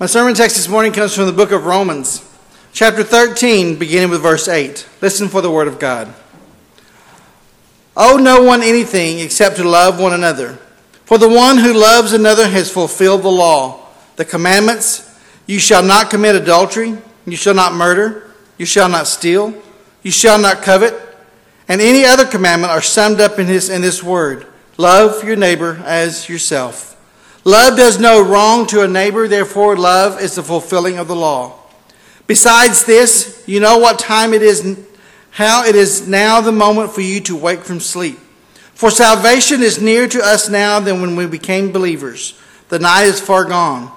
My sermon text this morning comes from the book of Romans, chapter 13, beginning with verse 8. Listen for the word of God. Owe no one anything except to love one another. For the one who loves another has fulfilled the law. The commandments you shall not commit adultery, you shall not murder, you shall not steal, you shall not covet, and any other commandment are summed up in this, in this word love your neighbor as yourself. Love does no wrong to a neighbor, therefore, love is the fulfilling of the law. Besides this, you know what time it is, how it is now the moment for you to wake from sleep. For salvation is nearer to us now than when we became believers. The night is far gone,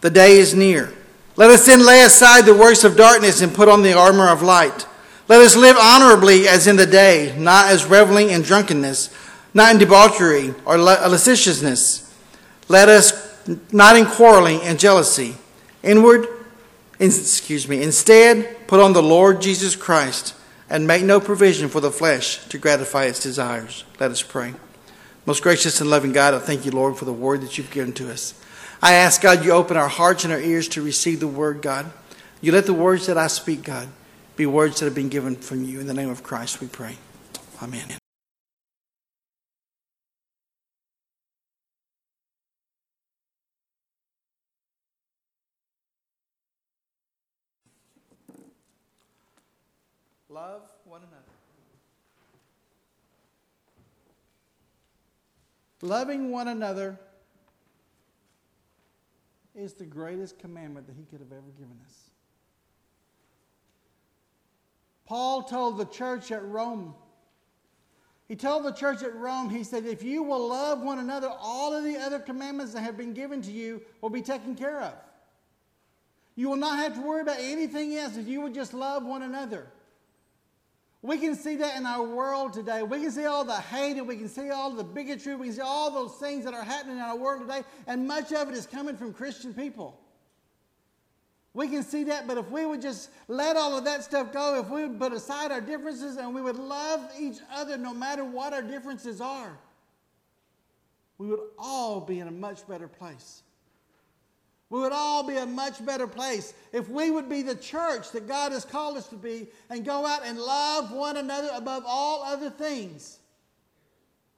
the day is near. Let us then lay aside the works of darkness and put on the armor of light. Let us live honorably as in the day, not as reveling in drunkenness, not in debauchery or lasciviousness let us not in quarreling and jealousy. Inward, excuse me, instead, put on the Lord Jesus Christ and make no provision for the flesh to gratify its desires. Let us pray. Most gracious and loving God, I thank you, Lord, for the word that you've given to us. I ask, God, you open our hearts and our ears to receive the word, God. You let the words that I speak, God, be words that have been given from you. In the name of Christ, we pray. Amen. Love one another. Loving one another is the greatest commandment that he could have ever given us. Paul told the church at Rome, he told the church at Rome, he said, if you will love one another, all of the other commandments that have been given to you will be taken care of. You will not have to worry about anything else if you would just love one another. We can see that in our world today. We can see all the hate and we can see all the bigotry. We can see all those things that are happening in our world today, and much of it is coming from Christian people. We can see that, but if we would just let all of that stuff go, if we would put aside our differences and we would love each other no matter what our differences are, we would all be in a much better place. We would all be a much better place if we would be the church that God has called us to be and go out and love one another above all other things.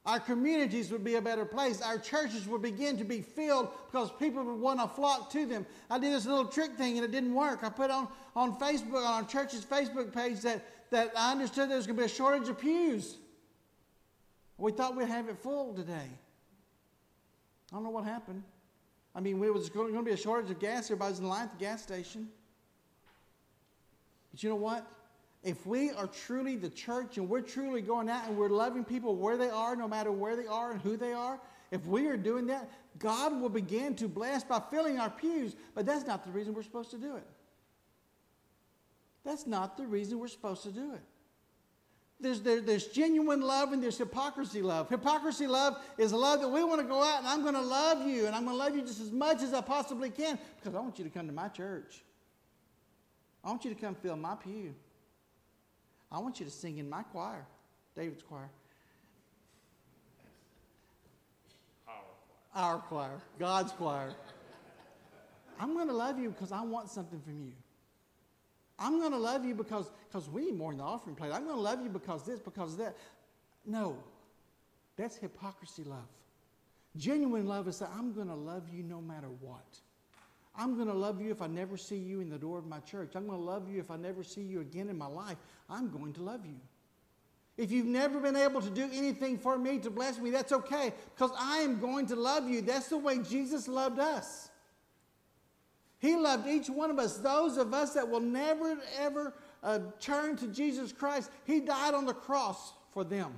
Our communities would be a better place. Our churches would begin to be filled because people would want to flock to them. I did this little trick thing and it didn't work. I put on, on Facebook, on our church's Facebook page, that, that I understood there was going to be a shortage of pews. We thought we'd have it full today. I don't know what happened. I mean, it was going to be a shortage of gas. Everybody's in line at the gas station. But you know what? If we are truly the church and we're truly going out and we're loving people where they are, no matter where they are and who they are, if we are doing that, God will begin to bless by filling our pews. But that's not the reason we're supposed to do it. That's not the reason we're supposed to do it. There's, there, there's genuine love and there's hypocrisy love. Hypocrisy love is a love that we want to go out and I'm going to love you and I'm going to love you just as much as I possibly can because I want you to come to my church. I want you to come fill my pew. I want you to sing in my choir, David's choir. Our choir. Our choir, God's choir. I'm going to love you because I want something from you. I'm going to love you because because we need more in the offering plate. I'm going to love you because this, because that. No, that's hypocrisy love. Genuine love is that I'm going to love you no matter what. I'm going to love you if I never see you in the door of my church. I'm going to love you if I never see you again in my life. I'm going to love you. If you've never been able to do anything for me to bless me, that's okay because I am going to love you. That's the way Jesus loved us. He loved each one of us, those of us that will never, ever uh, turn to Jesus Christ. He died on the cross for them.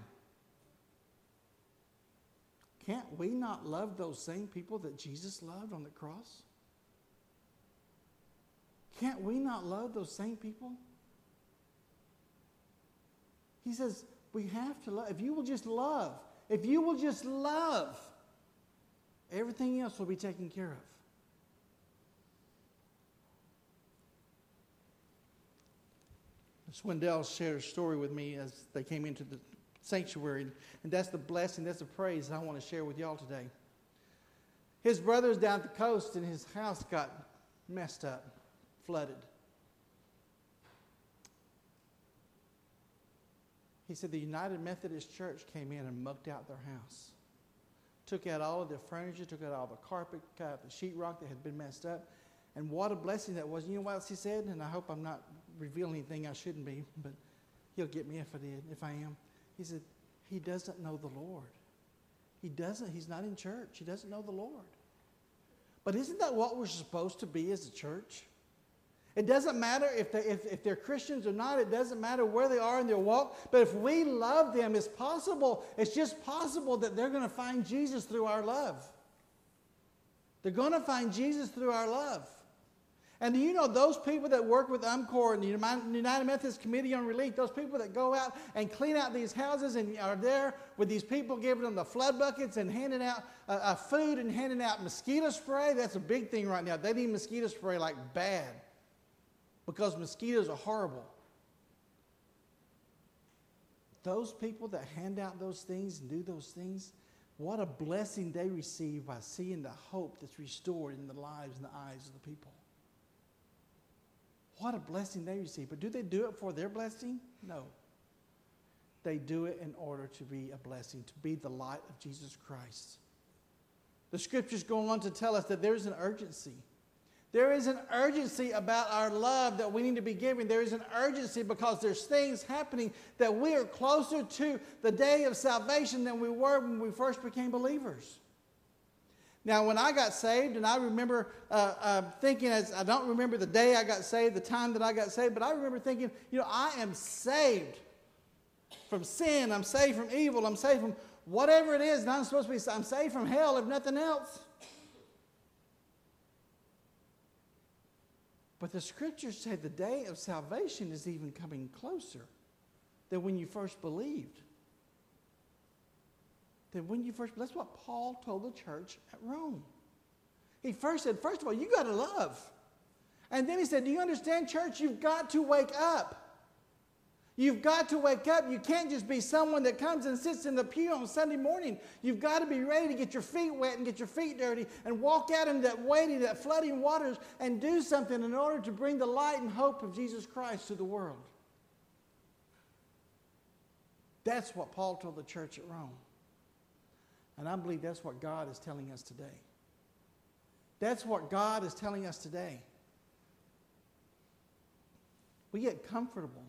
Can't we not love those same people that Jesus loved on the cross? Can't we not love those same people? He says, we have to love. If you will just love, if you will just love, everything else will be taken care of. Swindell shared a story with me as they came into the sanctuary, and that's the blessing, that's the praise I want to share with y'all today. His brother's down at the coast, and his house got messed up, flooded. He said the United Methodist Church came in and mucked out their house. Took out all of their furniture, took out all the carpet, cut out the sheetrock that had been messed up. And what a blessing that was. You know what else he said? And I hope I'm not revealing anything I shouldn't be, but he'll get me if I did, if I am. He said, He doesn't know the Lord. He doesn't, he's not in church. He doesn't know the Lord. But isn't that what we're supposed to be as a church? It doesn't matter if, they, if, if they're Christians or not. It doesn't matter where they are in their walk. But if we love them, it's possible, it's just possible that they're going to find Jesus through our love. They're going to find Jesus through our love. And do you know those people that work with UMCOR and the United Methodist Committee on Relief, those people that go out and clean out these houses and are there with these people giving them the flood buckets and handing out uh, uh, food and handing out mosquito spray? That's a big thing right now. They need mosquito spray like bad because mosquitoes are horrible. Those people that hand out those things and do those things, what a blessing they receive by seeing the hope that's restored in the lives and the eyes of the people. What a blessing they receive. But do they do it for their blessing? No. They do it in order to be a blessing, to be the light of Jesus Christ. The scriptures go on to tell us that there's an urgency. There is an urgency about our love that we need to be giving. There is an urgency because there's things happening that we are closer to the day of salvation than we were when we first became believers. Now, when I got saved, and I remember uh, uh, thinking, as I don't remember the day I got saved, the time that I got saved, but I remember thinking, you know, I am saved from sin, I'm saved from evil, I'm saved from whatever it is, I'm supposed to be, I'm saved from hell, if nothing else. But the scriptures say the day of salvation is even coming closer than when you first believed. Than when you first, that's what Paul told the church at Rome. He first said, first of all, you got to love. And then he said, Do you understand, church? You've got to wake up. You've got to wake up. You can't just be someone that comes and sits in the pew on Sunday morning. You've got to be ready to get your feet wet and get your feet dirty and walk out into that waiting, that flooding waters and do something in order to bring the light and hope of Jesus Christ to the world. That's what Paul told the church at Rome. And I believe that's what God is telling us today. That's what God is telling us today. We get comfortable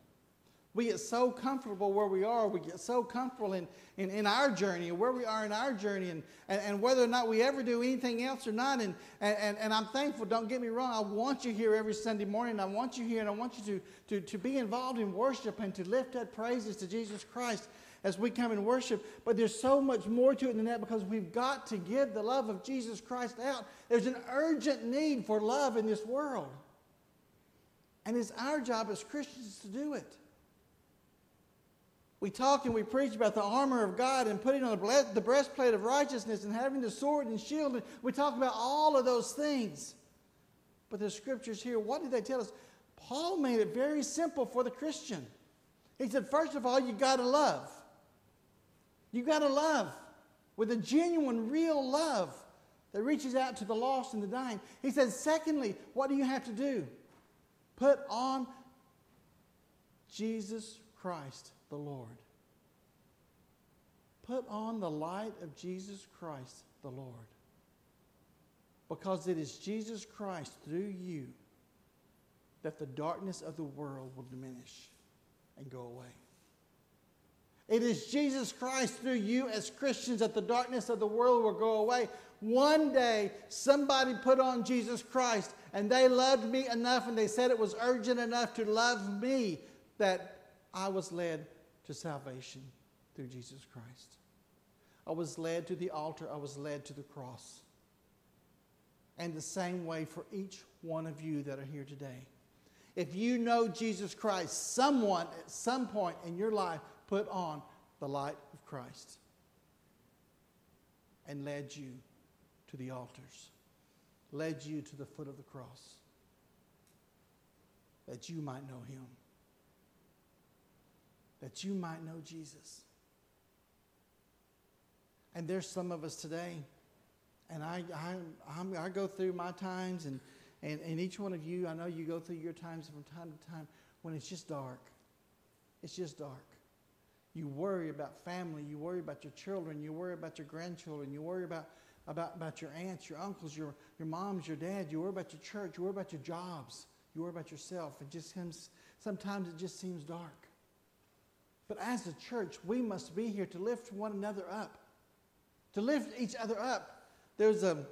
we get so comfortable where we are. We get so comfortable in, in, in our journey and where we are in our journey and, and, and, whether or not we ever do anything else or not. And, and, and I'm thankful, don't get me wrong. I want you here every Sunday morning. I want you here and I want you to, to, to be involved in worship and to lift up praises to Jesus Christ as we come and worship. But there's so much more to it than that because we've got to give the love of Jesus Christ out. There's an urgent need for love in this world. And it's our job as Christians to do it. We talk and we preach about the armor of God and putting on the breastplate of righteousness and having the sword and shield. We talk about all of those things. But the scriptures here, what did they tell us? Paul made it very simple for the Christian. He said, first of all, you got to love. You got to love with a genuine, real love that reaches out to the lost and the dying. He says, secondly, what do you have to do? Put on Jesus Christ the Lord. Put on the light of Jesus Christ the Lord. Because it is Jesus Christ through you that the darkness of the world will diminish and go away. It is Jesus Christ through you as Christians that the darkness of the world will go away. One day, somebody put on Jesus Christ and they loved me enough and they said it was urgent enough to love me that I was led to salvation through Jesus Christ. I was led to the altar, I was led to the cross. And the same way for each one of you that are here today. If you know Jesus Christ, someone at some point in your life put on the light of Christ and led you to the altars, led you to the foot of the cross, that you might know him that you might know Jesus. And there's some of us today, and I, I, I'm, i go through my times, and, And, and each one of you, I know you go through your times from time to time when it's just dark. It's just dark. You worry about family. You worry about your children. You worry about your grandchildren. You worry about, about, about your aunts, your uncles, your, your moms, your dad. You worry about your church. You worry about your jobs. You worry about yourself. It just seems, sometimes it just seems dark. But as a church, we must be here to lift one another up, to lift each other up. There's a,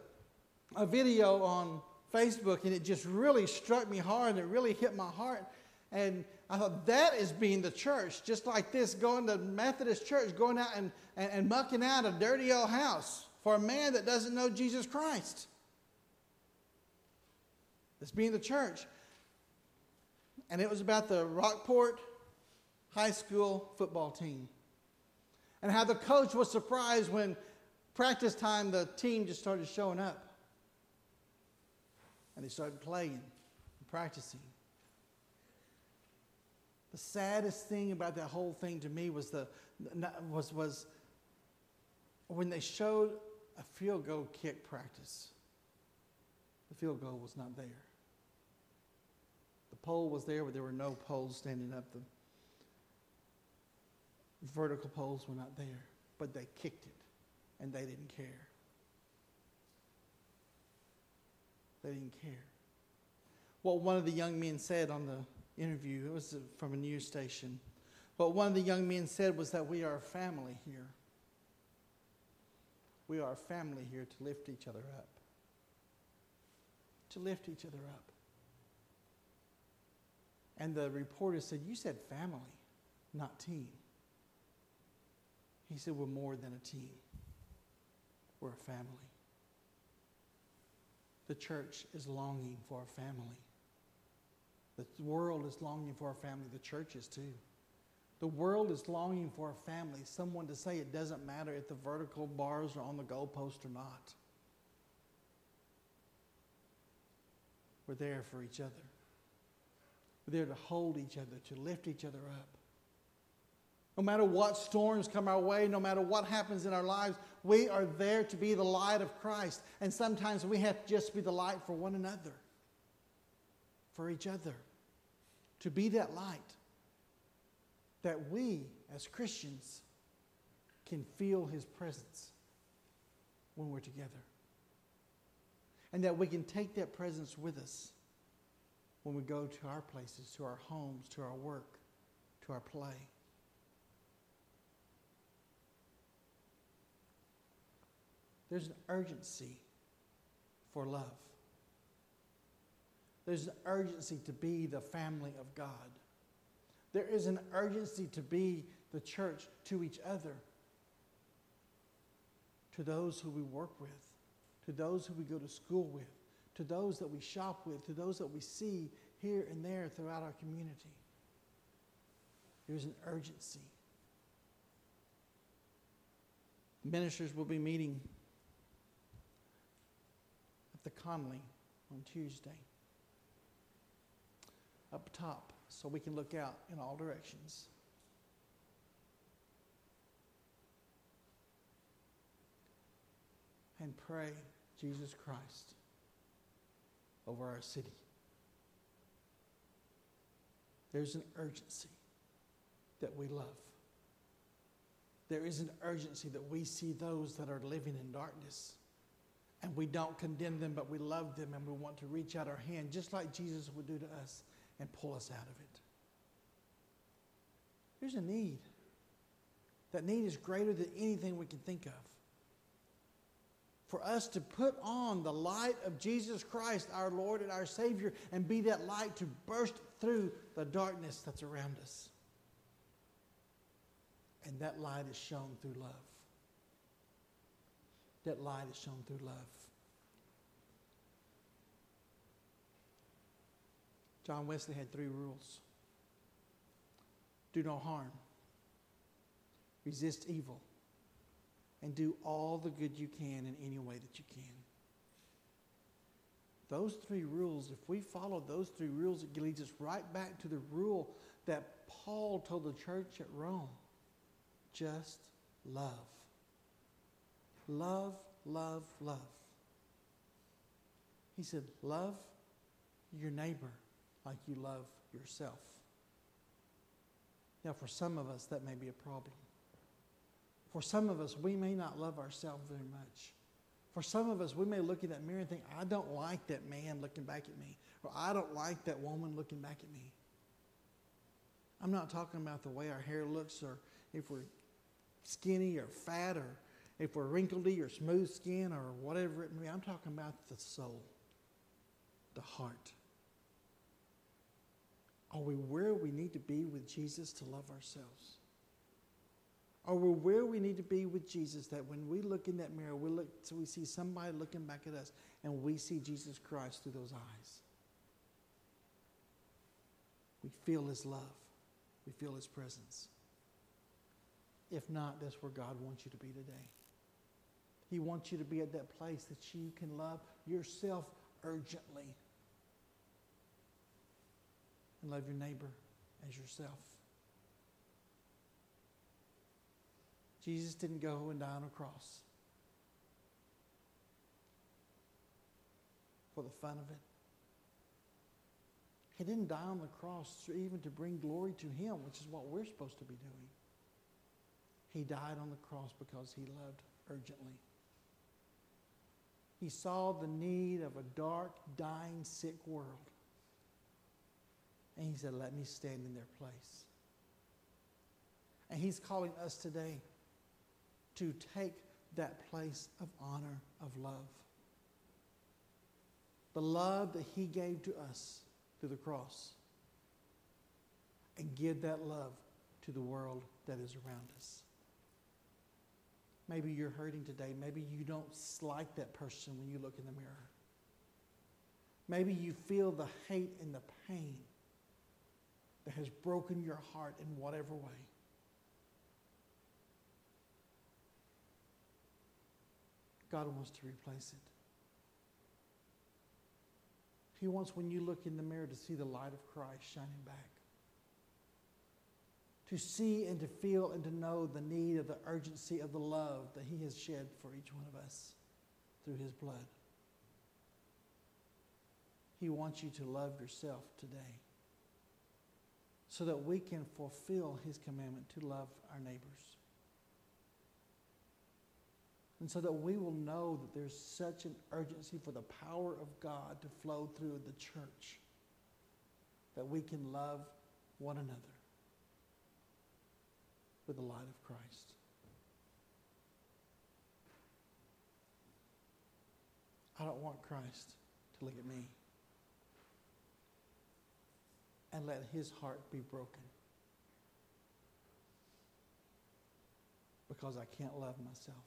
a video on Facebook, and it just really struck me hard, and it really hit my heart. And I thought, that is being the church, just like this, going to Methodist church, going out and, and, and mucking out a dirty old house for a man that doesn't know Jesus Christ. It's being the church. And it was about the Rockport high school football team. And how the coach was surprised when practice time the team just started showing up. And they started playing and practicing. The saddest thing about that whole thing to me was the was was when they showed a field goal kick practice. The field goal was not there. The pole was there, but there were no poles standing up. The vertical poles were not there, but they kicked it, and they didn't care. They didn't care. What one of the young men said on the interview, it was from a news station. What one of the young men said was that we are a family here. We are a family here to lift each other up. To lift each other up. And the reporter said, You said family, not team. He said, We're more than a team, we're a family. The church is longing for a family. The world is longing for a family. The church is too. The world is longing for a family, someone to say it doesn't matter if the vertical bars are on the goalpost or not. We're there for each other. We're there to hold each other, to lift each other up. No matter what storms come our way, no matter what happens in our lives, we are there to be the light of Christ. And sometimes we have to just be the light for one another for each other, to be that light that we as Christians can feel His presence when we're together. And that we can take that presence with us when we go to our places, to our homes, to our work, to our play. There's an urgency for love. There's an urgency to be the family of God. There is an urgency to be the church to each other, to those who we work with, to those who we go to school with, to those that we shop with, to those that we see here and there throughout our community. There's an urgency. Ministers will be meeting at the Connellee on Tuesday up top so we can look out in all directions. And pray, Jesus Christ, over our city. There's an urgency that we love. There is an urgency that we see those that are living in darkness. And we don't condemn them, but we love them and we want to reach out our hand, just like Jesus would do to us and pull us out of it. There's a need. That need is greater than anything we can think of. For us to put on the light of Jesus Christ, our Lord and our Savior, and be that light to burst through the darkness that's around us. And that light is shown through love. That light is shown through love. John Wesley had three rules do no harm, resist evil, and do all the good you can in any way that you can. Those three rules, if we follow those three rules, it leads us right back to the rule that Paul told the church at Rome just love. Love, love, love. He said, Love your neighbor like you love yourself. Now, for some of us, that may be a problem. For some of us, we may not love ourselves very much. For some of us, we may look in that mirror and think, I don't like that man looking back at me, or I don't like that woman looking back at me. I'm not talking about the way our hair looks, or if we're skinny or fat, or if we're wrinkledy or smooth skin, or whatever it may be. I'm talking about the soul, the heart. Are we where we need to be with Jesus to love ourselves? Are we where we need to be with Jesus that when we look in that mirror, we, look, so we see somebody looking back at us and we see Jesus Christ through those eyes? We feel his love. We feel his presence. If not, that's where God wants you to be today. He wants you to be at that place that you can love yourself urgently and love your neighbor as yourself. Jesus didn't go and die on a cross for the fun of it. He didn't die on the cross even to bring glory to Him, which is what we're supposed to be doing. He died on the cross because He loved urgently. He saw the need of a dark, dying, sick world. And He said, Let me stand in their place. And He's calling us today to take that place of honor, of love. The love that He gave to us through the cross. And give that love to the world that is around us. Maybe you're hurting today. Maybe you don't like that person when you look in the mirror. Maybe you feel the hate and the pain that has broken your heart in whatever way. God wants to replace it. He wants, when you look in the mirror, to see the light of Christ shining back. To see and to feel and to know the need of the urgency of the love that He has shed for each one of us through His blood. He wants you to love yourself today so that we can fulfill His commandment to love our neighbors. And so that we will know that there's such an urgency for the power of God to flow through the church that we can love one another with the light of Christ. I don't want Christ to look at me and let his heart be broken because I can't love myself.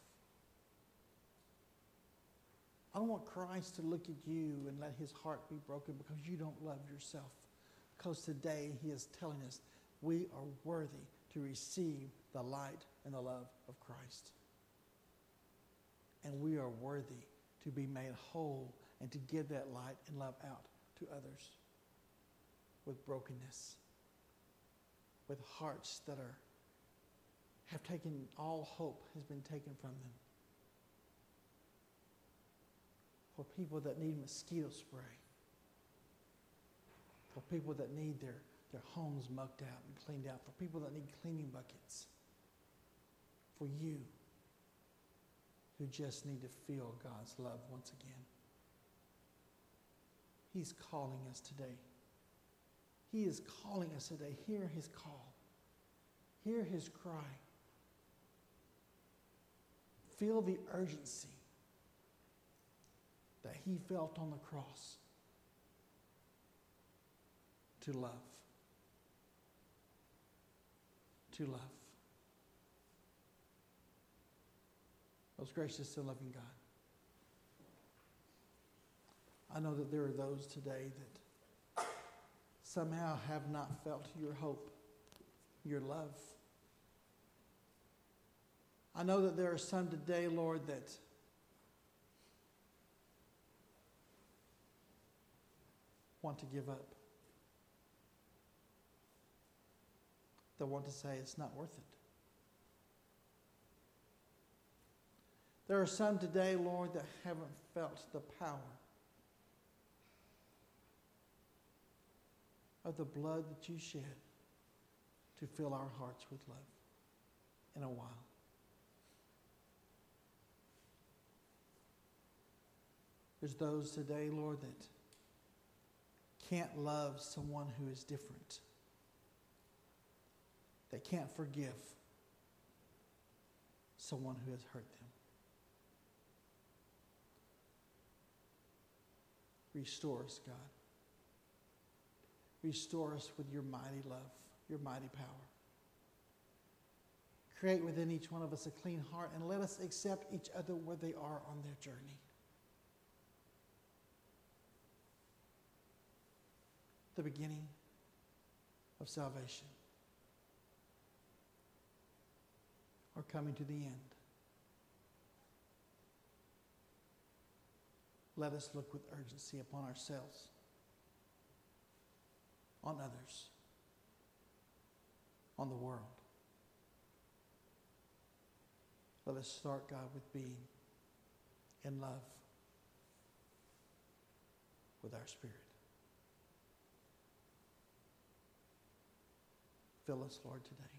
I don't want Christ to look at you and let his heart be broken because you don't love yourself. Because today he is telling us we are worthy to receive the light and the love of Christ. And we are worthy to be made whole and to give that light and love out to others with brokenness, with hearts that are have taken all hope has been taken from them for people that need mosquito spray, for people that need their, their homes mucked out and cleaned out, for people that need cleaning buckets, for you who just need to feel God's love once again. He's calling us today. He is calling us today. Hear his call. Hear his cry. Feel the urgency that he felt on the cross to love. To love. Most gracious and loving God. I know that there are those today that somehow have not felt your hope, your love. I know that there are some today, Lord, that want to give up. They want to say it's not worth it. There are some today, Lord, that haven't felt the power of the blood that you shed to fill our hearts with love in a while. There's those today, Lord, that can't love someone who is different, that can't forgive someone who has hurt them. Restore us, God. Restore us with your mighty love, your mighty power. Create within each one of us a clean heart and let us accept each other where they are on their journey. The beginning of salvation or coming to the end. Let us look with urgency upon ourselves, on others, on the world. Let us start, God, with being in love with our spirit. Fill us, Lord, today.